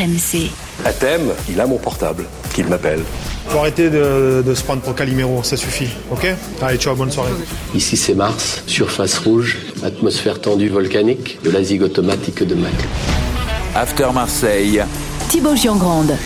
RMC. À thème, il a mon portable, qu'il m'appelle. Faut arrêter de, de se prendre pour Calimero, ça suffit, ok? Allez, ciao, bonne soirée. Ici c'est Mars, surface rouge, atmosphère tendue volcanique, de la zig automatique de Mac. After Marseille. Thibaut Giangrande.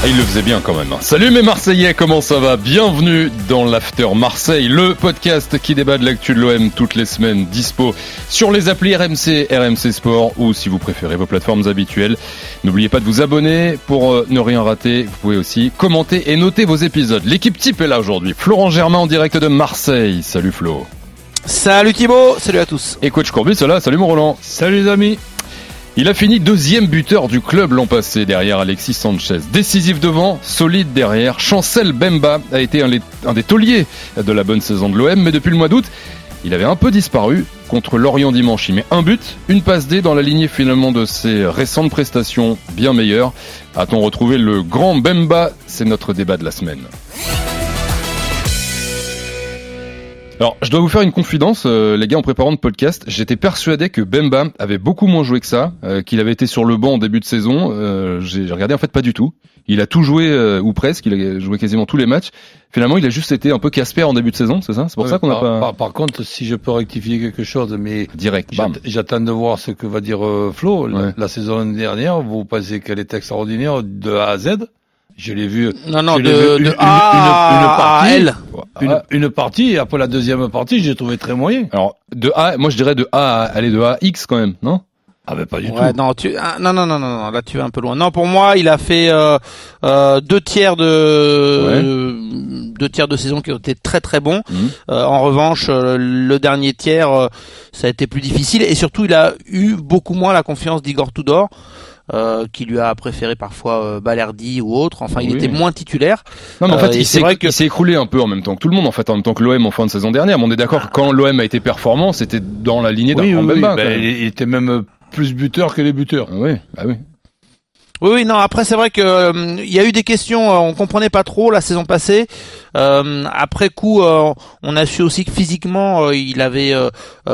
Ah, il le faisait bien quand même. hein. Salut mes Marseillais, comment ça va? Bienvenue dans l'After Marseille, le podcast qui débat de l'actu de l'OM toutes les semaines, dispo sur les applis RMC, RMC Sport ou si vous préférez vos plateformes habituelles. N'oubliez pas de vous abonner pour euh, ne rien rater. Vous pouvez aussi commenter et noter vos épisodes. L'équipe type est là aujourd'hui. Florent Germain en direct de Marseille. Salut Flo. Salut Thibaut, salut à tous. Et coach Courbis, là. Salut mon Roland. Salut les amis. Il a fini deuxième buteur du club l'an passé derrière Alexis Sanchez. Décisif devant, solide derrière. Chancel Bemba a été un, des tauliers de la bonne saison de l'OM, mais depuis le mois d'août, il avait un peu disparu contre Lorient dimanche. Il met un but, une passe D dans la lignée finalement de ses récentes prestations bien meilleures. A-t-on retrouvé le grand Bemba? C'est notre débat de la semaine. Alors, je dois vous faire une confidence, euh, les gars, en préparant le podcast, j'étais persuadé que Bemba avait beaucoup moins joué que ça, euh, qu'il avait été sur le banc en début de saison. Euh, J'ai regardé, en fait, pas du tout. Il a tout joué, euh, ou presque, il a joué quasiment tous les matchs. Finalement, il a juste été un peu Casper en début de saison, c'est ça? C'est pour Ouais, ça qu'on n'a pas... par, par contre, si je peux rectifier quelque chose, mais Direct, j'attends de voir ce que va dire euh, Flo. La-. La, saison dernière, vous pensez qu'elle est extraordinaire de A à Z? Je l'ai vu. Non, non, de, vu de une, une- A une- une à partie, L. Une, une partie, et après la deuxième partie, j'ai trouvé très moyen. Alors, de A, moi je dirais de A à, aller de A à X quand même, non? Ah ben pas du Ouais, tout. non, tu, ah, non, non, non, non, non, là tu vas un peu loin. Non, pour moi, il a fait euh, euh, deux tiers de euh, deux tiers de saison qui ont été très très bons. Mhm. Euh, en revanche, euh, le dernier tiers, euh, ça a été plus difficile et surtout, il a eu beaucoup moins la confiance d'Igor Tudor. Euh, qui lui a préféré parfois euh, Balerdi ou autre. Enfin, il Oui. était moins titulaire. Non, mais en Euh, fait, et il c'est s'est vrai que- il s'est écroulé un peu en même temps que tout le monde, en fait, en même temps que l'OM en fin de saison dernière. Mais on est d'accord que quand l'OM a été performant, c'était dans la lignée d'un Oui, oui, ben, il, il était même plus buteur que les buteurs. Ah oui, ah oui. Oui, oui, non. Après, c'est vrai que euh, il y a eu des questions. euh, on comprenait pas trop la saison passée. Euh, après coup, euh, on a su aussi que physiquement, euh, il avait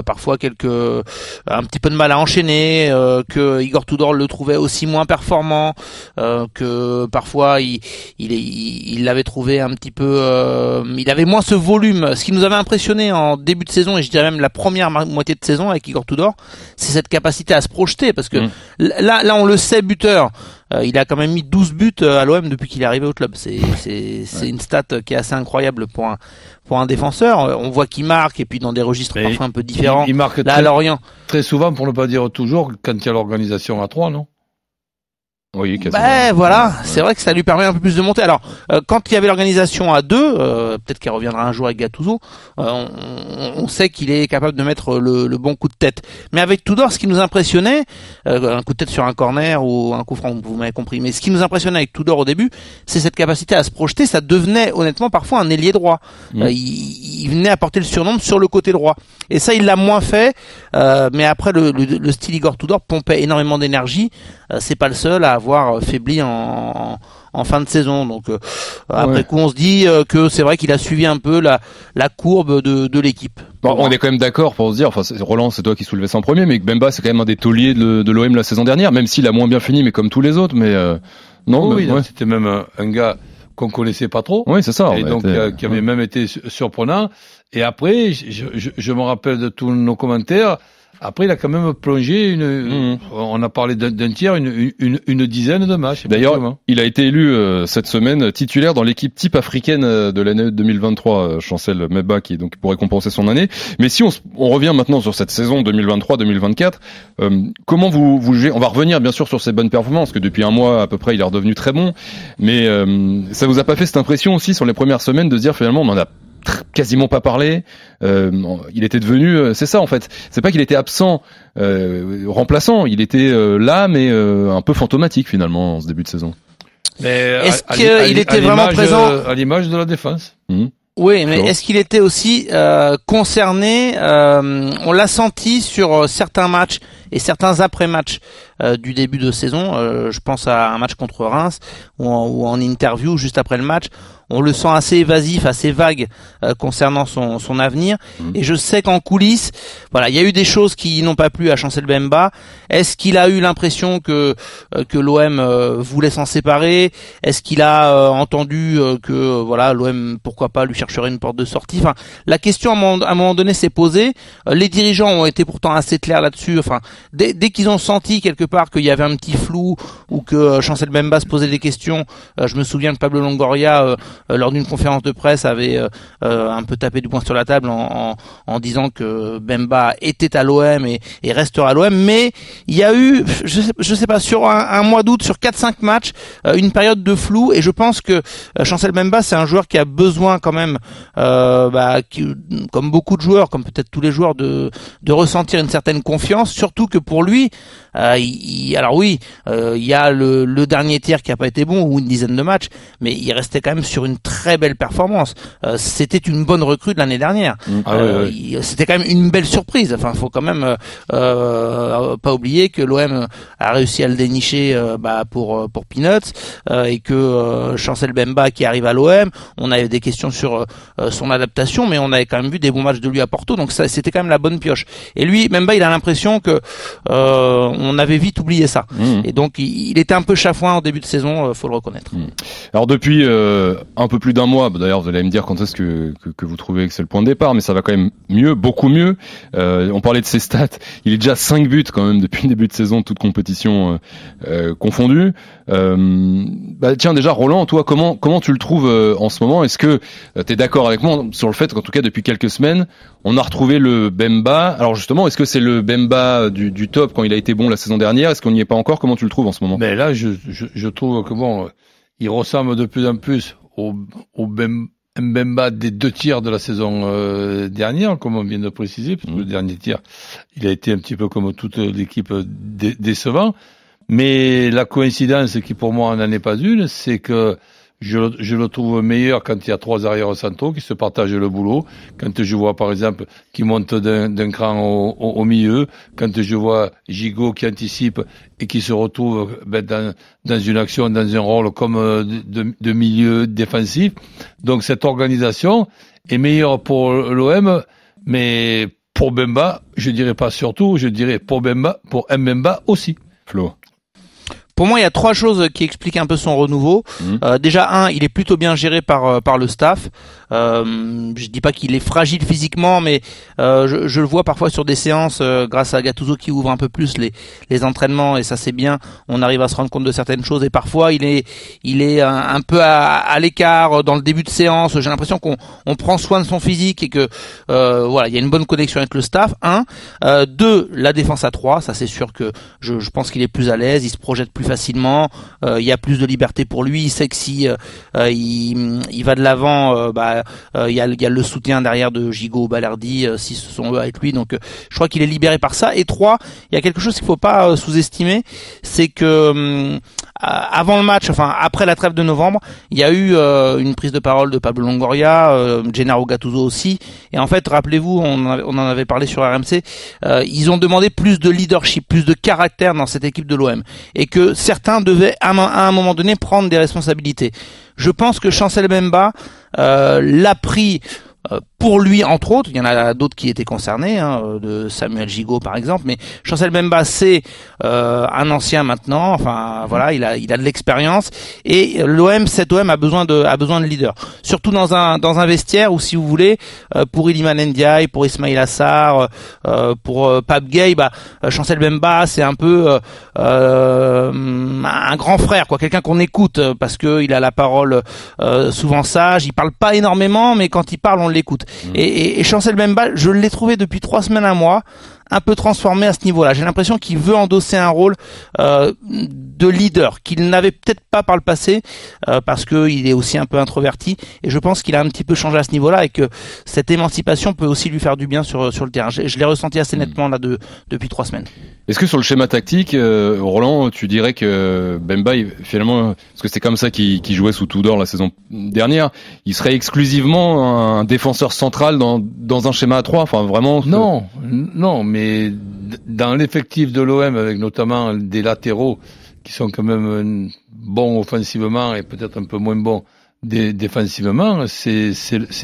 parfois quelques un petit peu de mal à enchaîner, euh, que Igor Tudor le trouvait aussi moins performant, euh, que parfois il il il il l'avait trouvé un petit peu, euh, il avait moins ce volume. Ce qui nous avait impressionné en début de saison et je dirais même la première moitié de saison avec Igor Tudor, c'est cette capacité à se projeter parce que Mm. là là on le sait buteur. Euh, il a quand même mis 12 buts euh, à l'OM depuis qu'il est arrivé au club. C'est une stat qui est assez incroyable pour un pour un défenseur. Euh, On voit qu'il marque et puis dans des registres parfois un peu différents. Il, il marque Là à très, Lorient. très souvent, pour ne pas dire toujours, quand il y a l'organisation à 3, non? Oui, quasiment. Ben voilà, c'est vrai que ça lui permet un peu plus de monter. Alors euh, quand il y avait l'organisation à deux, euh, peut-être qu'elle reviendra un jour avec Gattuso, euh, on, on- sait qu'il est capable de mettre le, le bon coup de tête. Mais avec Tudor, ce qui nous impressionnait, euh, un coup de tête sur un corner ou un coup franc, vous m'avez compris. Mais ce qui nous impressionnait avec Tudor au début, c'est cette capacité à se projeter. Ça devenait honnêtement parfois un ailier droit. Mm. Euh, il, il venait apporter le surnombre sur le côté droit. Et ça, il l'a moins fait. euh, mais après, le, le, le style Igor Tudor pompait énormément d'énergie. Euh, c'est pas le seul à avoir euh, faibli en, en fin de saison. Donc euh, après Ouais. coup, on se dit euh, que c'est vrai qu'il a suivi un peu la, la courbe de, de l'équipe. Bon, on est quand même d'accord pour se dire, enfin, c'est- Roland, c'est toi qui soulevais ça en premier, mais Bemba, c'est quand même un des tauliers de, de l'OM la saison dernière, même s'il a moins bien fini, mais comme tous les autres, mais euh, non, Oui, non, ouais. c'était même un, un gars qu'on connaissait pas trop. Oui, c'est ça. et donc été- euh, qui avait même été su- surprenant. Et après, je, je, je me rappelle de tous nos commentaires. Après, il a quand même plongé une. Mhm. On a parlé d'un tiers, une, une, une dizaine de matchs. D'ailleurs, il a été élu euh, cette semaine titulaire dans l'équipe type africaine euh, de l'année 2023, euh, Chancel Meba, qui donc pour récompenser son année. Mais si on, on revient maintenant sur cette saison 2023-2024, euh, comment vous vous jugez On va revenir bien sûr sur ses bonnes performances, que depuis un mois à peu près, il est redevenu très bon. Mais euh, ça vous a pas fait cette impression aussi sur les premières semaines de se dire finalement, on en a quasiment pas parlé. Euh, il était devenu, euh, c'est ça en fait. C'est pas qu'il était absent, euh, remplaçant. Il était euh, là, mais euh, un peu fantomatique finalement en ce début de saison. Est-ce qu'il était vraiment présent euh, À l'image de la défense. Oui, mais est-ce qu'il était aussi euh, concerné euh, On l'a senti sur certains matchs et certains après-matchs. Euh, du début de saison. Euh, je pense à un match contre Reims ou en, ou en interview juste après le match on le sent assez évasif, assez vague euh, concernant son, son avenir. Mhm. Et je sais qu'en coulisses, voilà, il y a eu des choses qui n'ont pas plu à Chancel Bemba. Est-ce qu'il a eu l'impression que euh, que l'OM euh, voulait s'en séparer? Est-ce qu'il a euh, entendu euh, que voilà l'OM pourquoi pas lui chercherait une porte de sortie? Enfin, la question à un moment, donné s'est posée. Les dirigeants ont été pourtant assez clairs là-dessus. Enfin, dès, dès qu'ils ont senti quelque part qu'il y avait un petit flou ou que euh, Chancel Bemba se posait des questions, euh, je me souviens que Pablo Longoria euh, lors d'une conférence de presse avait un peu tapé du poing sur la table en, en, en disant que Bemba était à l'OM et, et restera à l'OM. Mais il y a eu, je sais, sais pas, sur un, un mois d'août, sur 4-5 matchs, une période de flou. Et je pense que Chancel Bemba, c'est un joueur qui a besoin quand même, euh, bah, qui- comme beaucoup de joueurs, comme peut-être tous les joueurs, de, de ressentir une certaine confiance. Surtout que pour lui, euh, il, il- alors oui, euh, il y a le, le dernier tiers qui a pas été bon ou une dizaine de matchs, mais il restait quand même sur une très belle performance. Euh, C'était une bonne recrue de l'année dernière. Ah ouais, Euh, il- C'était quand même une belle surprise. Enfin, faut quand même euh, euh, pas oublier que l'OM a réussi à le dénicher euh, bah, pour pour Peanuts euh, et que euh, Chancel Bemba qui arrive à l'OM, on avait des questions sur euh, son adaptation, mais on avait quand même vu des bons matchs de lui à Porto, donc ça c'était quand même la bonne pioche. Et lui, Bemba, il a l'impression que euh, on avait vite oublié ça. Mhm. Et donc il, était un peu chafouin en début de saison, euh, faut le reconnaître. Alors depuis euh, un peu plus d'un mois, d'ailleurs vous allez me dire quand est-ce que, que, que vous trouvez que c'est le point de départ, mais ça va quand même mieux, beaucoup mieux. Euh, on parlait de ses stats, il est déjà 5 buts quand même depuis le début de saison, toute compétition euh, confondue. Bah, tiens déjà Roland, toi comment comment tu le trouves en ce moment? Est-ce que tu es d'accord avec moi sur le fait qu'en tout cas depuis quelques semaines, on a retrouvé le Bemba? Alors justement, est-ce que c'est le Bemba du, du top quand il a été bon la saison dernière? Est-ce qu'on n'y est pas encore? Comment tu le trouves en ce moment? Mais là, je, je, je trouve que bon, il ressemble de plus en plus au, au Bem- Mbemba des deux tiers de la saison euh, dernière, comme on vient de préciser, parce que le dernier tir, il a été un petit peu comme toute l'équipe dé- décevant. Mais la coïncidence qui pour moi n'en est pas une, c'est que je, le- trouve meilleur quand il y a trois arrières centraux qui se partagent le boulot. Quand je vois par exemple qui monte d'un cran au, milieu, quand je vois Gigot qui anticipe et qui se retrouve ben, dans, une action, dans un rôle comme euh, de, de milieu défensif. Donc cette organisation est meilleure pour l'OM, mais pour Bemba, je dirais pas surtout, je dirais pour Bemba, pour Mbemba aussi. Flo. Pour moi, il y a trois choses qui expliquent un peu son renouveau. Mhm. Euh, déjà, un, il est plutôt bien géré par euh, par le staff. Euh, je dis pas qu'il est fragile physiquement, mais euh, je, je le vois parfois sur des séances euh, grâce à Gattuso qui ouvre un peu plus les les entraînements et ça c'est bien. On arrive à se rendre compte de certaines choses et parfois il est il est un, peu à, à l'écart dans le début de séance. J'ai l'impression qu'on on prend soin de son physique et que euh, voilà, il y a une bonne connexion avec le staff. Un, euh, deux, la défense à trois, ça c'est sûr que je, je pense qu'il est plus à l'aise, il se projette plus facilement, euh, il y a plus de liberté pour lui, il sait que si euh, euh, il, il va de l'avant, euh, bah, euh, il, y a, le- il y a le soutien derrière de Gigot, Balardi, euh, si ce sont eux avec lui, donc euh, je crois qu'il est libéré par ça. Et trois, il y a quelque chose qu'il faut pas euh, sous-estimer, c'est que avant le match, enfin après la trêve de novembre, il y a eu euh, une prise de parole de Pablo Longoria, euh, Gennaro Gattuso aussi, et en fait, rappelez-vous, on, en avait- on en avait parlé sur RMC, euh, ils ont demandé plus de leadership, plus de caractère dans cette équipe de l'OM, et que certains devaient à un, moment donné prendre des responsabilités. Je pense que Chancel Bemba euh, l'a pris euh, pour lui entre autres, il y en a d'autres qui étaient concernés, hein, de Samuel Gigot par exemple, mais Chancel Bemba c'est euh, un ancien maintenant, enfin voilà, il a il a de l'expérience et l'OM cet OM a besoin de a besoin de leader, surtout dans un dans un vestiaire où si vous voulez euh, pour Iliman Ndiaye, pour Ismail Assar, euh, pour euh, Pape Gay, bah Chancel Bemba c'est un peu un grand frère quoi, quelqu'un qu'on écoute parce que il a la parole souvent sage, il parle pas énormément mais quand il parle on l'écoute. Et, et, et Chancel Bemba, je l'ai trouvé depuis trois semaines à mois un peu transformé à ce niveau-là. J'ai l'impression qu'il veut endosser un rôle euh, de leader qu'il n'avait peut-être pas par le passé euh, parce que il est aussi un peu introverti et je pense qu'il a un petit peu changé à ce niveau-là et que cette émancipation peut aussi lui faire du bien sur sur le terrain. Je, je l'ai ressenti assez nettement là de, depuis trois semaines. Est-ce que sur le schéma tactique, euh, Roland, tu dirais que Bemba, il- finalement, parce que c'est comme ça qu'il qu'il jouait sous Tudor la saison dernière, il serait exclusivement un défenseur central dans, dans un schéma à trois, enfin vraiment. Non, non, mais dans l'effectif de l'OM, avec notamment des latéraux qui sont quand même bons offensivement et peut-être un peu moins bons défensivement, c'est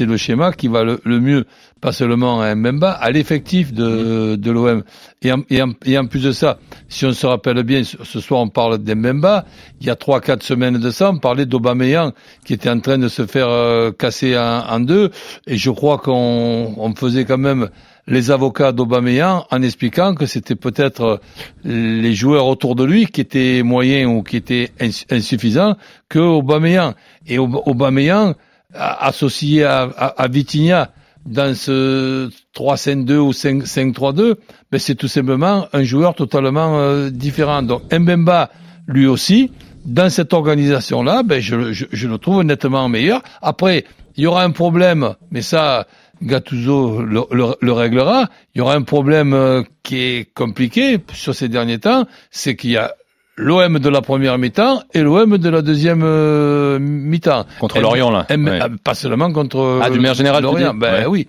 le schéma qui va le, mieux, pas seulement à Mbemba, à l'effectif de, l'OM. Et, en plus de ça, si on se rappelle bien, ce soir on parle d'Mbemba, il y a trois, quatre semaines de ça, on parlait d'Aubameyang qui était en train de se faire euh, casser en, deux, et je crois qu'on on faisait quand même les avocats d'Aubameyang en expliquant que c'était peut-être euh, les joueurs autour de lui qui étaient moyens ou qui étaient insuffisants que Aubameyang. Et Aubameyang, associé à, à, Vitinha dans ce 3-5-2 ou 5-3-2, ben c'est tout simplement un joueur totalement euh, différent. Donc Mbemba, lui aussi, dans cette organisation-là, ben je, le trouve nettement meilleur. Après, il y aura un problème, mais ça, Gattuso le, le, réglera. Il y aura un problème euh, qui est compliqué sur ces derniers temps, c'est qu'il y a l'OM de la première mi-temps et l'OM de la deuxième euh, mi-temps. Contre Lorient, là. Euh, pas seulement contre ah, du meilleur général, Lorient. Ben oui.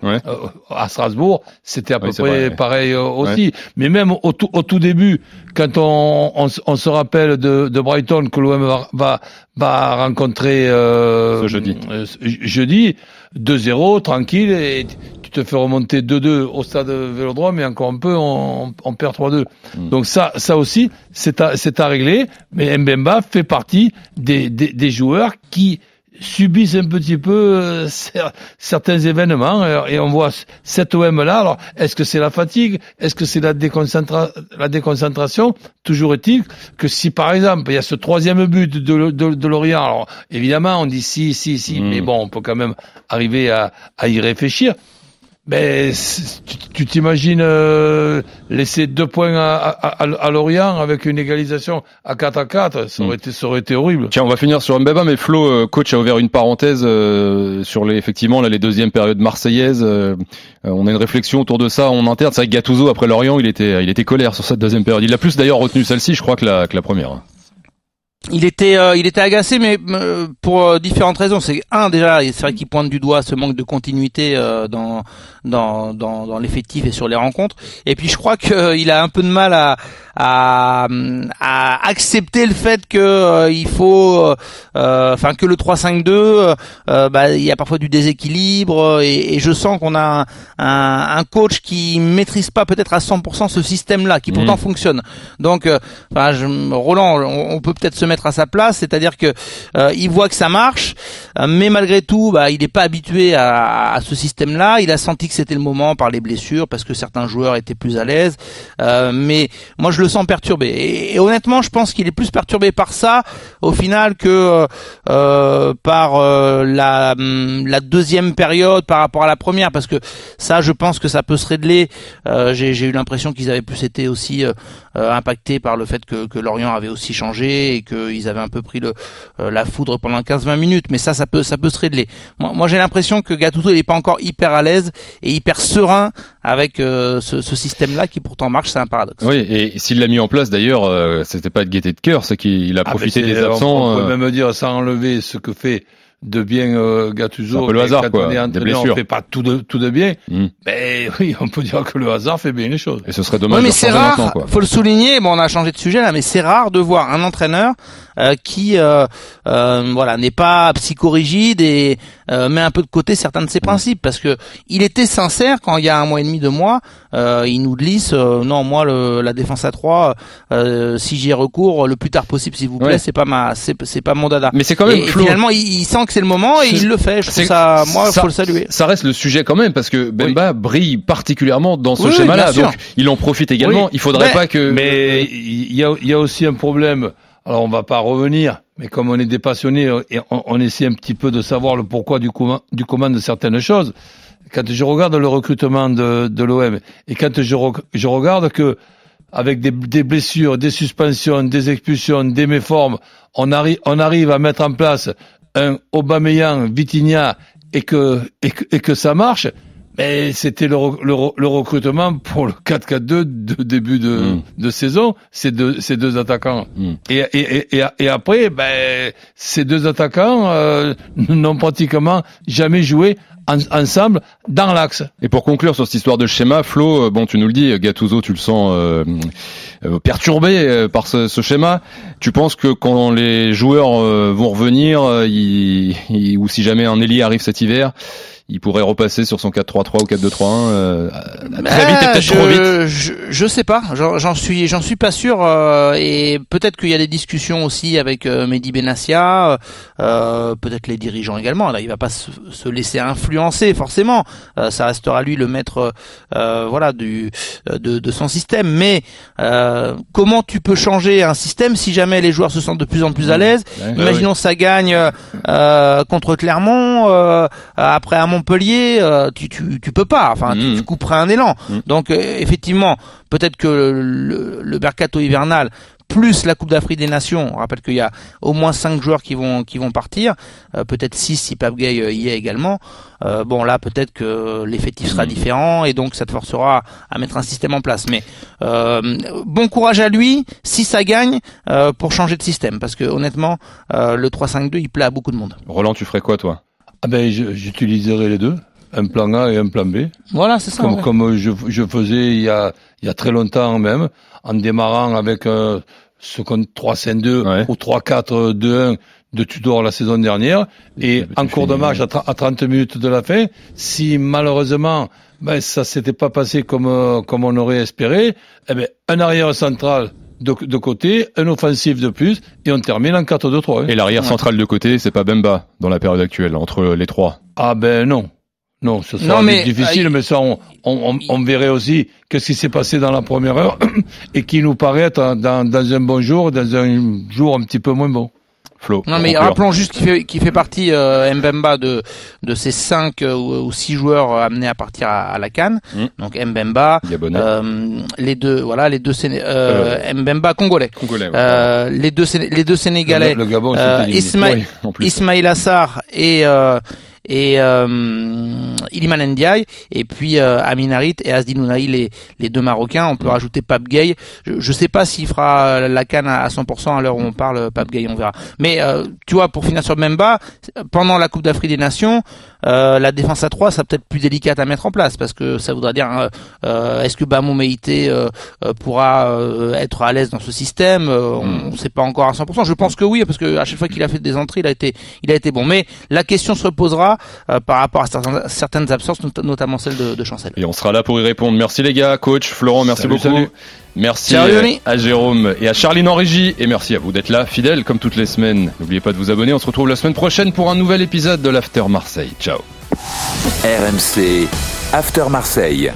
à Strasbourg, c'était à peu près pareil aussi. Mais même au tout, au tout début, quand on, on, on se rappelle de, de Brighton que l'OM va, va, va rencontrer ce jeudi, jeudi 2-0, tranquille, et tu te fais remonter 2-2 au stade Vélodrome, mais encore un peu, on, on perd 3-2. Hmm. Donc ça, ça aussi, c'est à, c'est à régler, mais Mbemba fait partie des, des, des joueurs qui subissent un petit peu euh, certains événements euh, et on voit cet OM-là. Alors, est-ce que c'est la fatigue? Est-ce que c'est la, déconcentra la déconcentration? Toujours est-il que si, par exemple, il y a ce troisième but de, de, de Lorient, alors évidemment, on dit si, si, si, hmm. mais bon, on peut quand même arriver à, à y réfléchir. Mais tu t'imagines euh, laisser deux points à, à, à, Lorient avec une égalisation à 4 à 4, ça aurait, hmm. été, ça aurait été horrible. Tiens, on va finir sur Mbaba, mais Flo, euh, coach, a ouvert une parenthèse euh, sur les effectivement là, les deuxièmes périodes marseillaises. on a une réflexion autour de ça en interne. C'est vrai que Gattuso après Lorient, il était, il était colère sur cette deuxième période. Il a plus d'ailleurs retenu celle-ci, je crois, que la, que la première il était euh, il était agacé mais euh, pour euh, différentes raisons. C'est un déjà c'est vrai qu'il pointe du doigt ce manque de continuité dans dans dans, dans l'effectif et sur les rencontres. Et puis je crois qu'il a un peu de mal à à, à accepter le fait que il faut enfin que le 3-5-2 bah il y a parfois du déséquilibre et, et je sens qu'on a un, un, coach qui maîtrise pas peut-être à 100% ce système là qui pourtant mmh. fonctionne donc enfin Roland on, on peut peut-être se mettre à sa place, c'est-à-dire que euh, il voit que ça marche, euh, mais malgré tout, bah, il n'est pas habitué à, ce système-là. Il a senti que c'était le moment par les blessures, parce que certains joueurs étaient plus à l'aise. Euh, mais moi, je le sens perturbé. Et, honnêtement, je pense qu'il est plus perturbé par ça, au final, que par la, hum, la deuxième période par rapport à la première, parce que ça, je pense que ça peut se régler. J'ai eu l'impression qu'ils avaient plus été aussi impactés par le fait que, que Lorient avait aussi changé et que ils avaient un peu pris le, euh, la foudre pendant 15-20 minutes, mais ça, ça peut, ça peut se régler. Moi, moi j'ai l'impression que Gattuso il est pas encore hyper à l'aise et hyper serein avec euh, ce, ce système-là qui pourtant marche, c'est un paradoxe. Oui, et s'il l'a mis en place d'ailleurs, euh, c'était pas de gaieté de cœur, c'est qu'il a ah, profité des absents. On peut même dire sans enlever ce que fait de bien euh, Gattuso. le hasard, quoi. On on fait pas tout de, tout de bien. Hmm. Mais oui, on peut dire que le hasard fait bien les choses. Et ce serait dommage. Oui, mais c'est rare. Faut le souligner. Bon, on a changé de sujet là, mais c'est rare de voir un entraîneur euh, qui, euh, euh, voilà, n'est pas psychorigide et euh, met un peu de côté certains de ses principes, parce que il était sincère quand il y a un mois et demi, deux mois, il nous glisse, non, moi, le, la défense à trois, si j'y ai recours, le plus tard possible, s'il vous plaît, c'est pas ma, c'est, c'est pas mon dada. Mais c'est quand même. Et, finalement, il, sent que c'est le moment et il le fait. Je trouve ça, moi, il faut le saluer. Ça reste le sujet quand même, parce que Bemba brille particulièrement dans ce schéma-là, donc il en profite également. Il faudrait pas que. Mais il y a, il y a aussi un problème alors on va pas revenir, mais comme on est des passionnés et on, essaie un petit peu de savoir le pourquoi du comment, de certaines choses, quand je regarde le recrutement de, de l'OM et quand je, je regarde que avec des, blessures, des suspensions, des expulsions, des méformes, on, arrive on arrive à mettre en place un Aubameyang, Vitinha et que ça marche, Mais c'était le, le, le recrutement pour le 4-4-2 de début de, Mm. de saison, ces deux, ces deux attaquants. Mm. Et, et, et, et, après, ben, ces deux attaquants euh, n'ont pratiquement jamais joué en- ensemble dans l'axe. Et pour conclure sur cette histoire de schéma, Flo, euh, bon, tu nous le dis, Gattuso, tu le sens euh, euh, perturbé euh, par ce, ce schéma. Tu penses que quand les joueurs euh, vont revenir, euh, il- il- ou si jamais un Eli arrive cet hiver, il pourrait repasser sur son 4-3-3 ou 4-2-3-1 euh, très vite et peut-être je, trop vite. Je, je sais pas, j'en suis, j'en suis pas sûr. euh, et peut-être qu'il y a des discussions aussi avec euh, Mehdi Benassia, euh, peut-être les dirigeants également. Là, il va pas se, se laisser influencer forcément. Euh, ça restera lui le maître, euh, voilà, du de, de son système. Mais euh, comment tu peux changer un système si jamais les joueurs se sentent de plus en plus à l'aise? Ouais. Imaginons ça gagne euh, contre Clermont euh, après à Montpellier, euh, tu, tu tu peux pas. Enfin, tu, Mhm. tu couperais un élan. Mhm. Donc euh, effectivement, peut-être que le, le, mercato hivernal plus la Coupe d'Afrique des Nations, on rappelle qu'il y a au moins cinq joueurs qui vont qui vont partir, euh, peut-être six si Pape Gay y est également. Euh, bon là, peut-être que l'effectif sera Mhm. différent et donc ça te forcera à mettre un système en place. Mais euh, bon courage à lui si ça gagne pour changer de système, parce que honnêtement, le 3-5-2 il plaît à beaucoup de monde. Roland, tu ferais quoi toi? Ah ben, j'utiliserai les deux, un plan A et un plan B. Voilà, c'est ça. comme, ouais. comme je, je faisais il y, a, il y a très longtemps même, en démarrant avec euh, ce qu'on 3-5-2 Ouais. ou 3-4-2-1 de Tudor la saison dernière. Et en cours de match, à, à 30 minutes de la fin, si malheureusement ben, ça s'était pas passé comme, euh, comme on aurait espéré, eh ben, un arrière central de, de côté, un offensif de plus, et on termine en 4-2-3. hein. Et l'arrière central de côté, c'est pas Bemba dans la période actuelle entre les trois. Ah ben non. Non, ce sera Non, mais, difficile, euh, mais ça, on, on, on, on verrait aussi qu'est-ce qui s'est passé dans la première heure et qui nous paraît être dans, dans un bon jour, dans un jour un petit peu moins bon. Flo. Non mais rappelons juste qu'il fait, qu'il fait partie euh, Mbemba de de ces cinq euh, ou, six joueurs euh, amenés à partir à, à la Cannes. Mm. Donc Mbemba, euh, les deux voilà les deux Séné- euh, Mbemba congolais, Congolais. ouais. euh, les deux les deux sénégalais, Le, le Gabon, euh. Ismaël Oui. Ismail Assar et euh, et euh, Iliman Ndiaye et puis euh, Amin Harit et Asdi Nounahi les les deux Marocains. On peut rajouter Pape Gay. Je, je sais pas s'il fera euh, la canne à, à 100% à l'heure où on parle Pape Gay, on verra. Mais euh, tu vois, pour finir sur Memba, pendant la Coupe d'Afrique des Nations, euh, la défense à 3 ça peut-être plus délicate à mettre en place parce que ça voudra dire euh, euh, est-ce que Bamou Meïté euh, euh, pourra euh, être à l'aise dans ce système Euh, On ne sait pas encore à 100%. Je pense que oui parce que à chaque fois qu'il a fait des entrées, il a été il a été bon. Mais la question se reposera euh, par rapport à certaines, certaines absences, not- notamment celle de, de Chancel. Et on sera là pour y répondre. Merci les gars, coach, Florent, merci Salut, beaucoup. salut. Merci à Jérôme et à Charline en régie. Et merci à vous d'être là, fidèles comme toutes les semaines. N'oubliez pas de vous abonner. On se retrouve la semaine prochaine pour un nouvel épisode de l'After Marseille. Ciao. RMC After Marseille.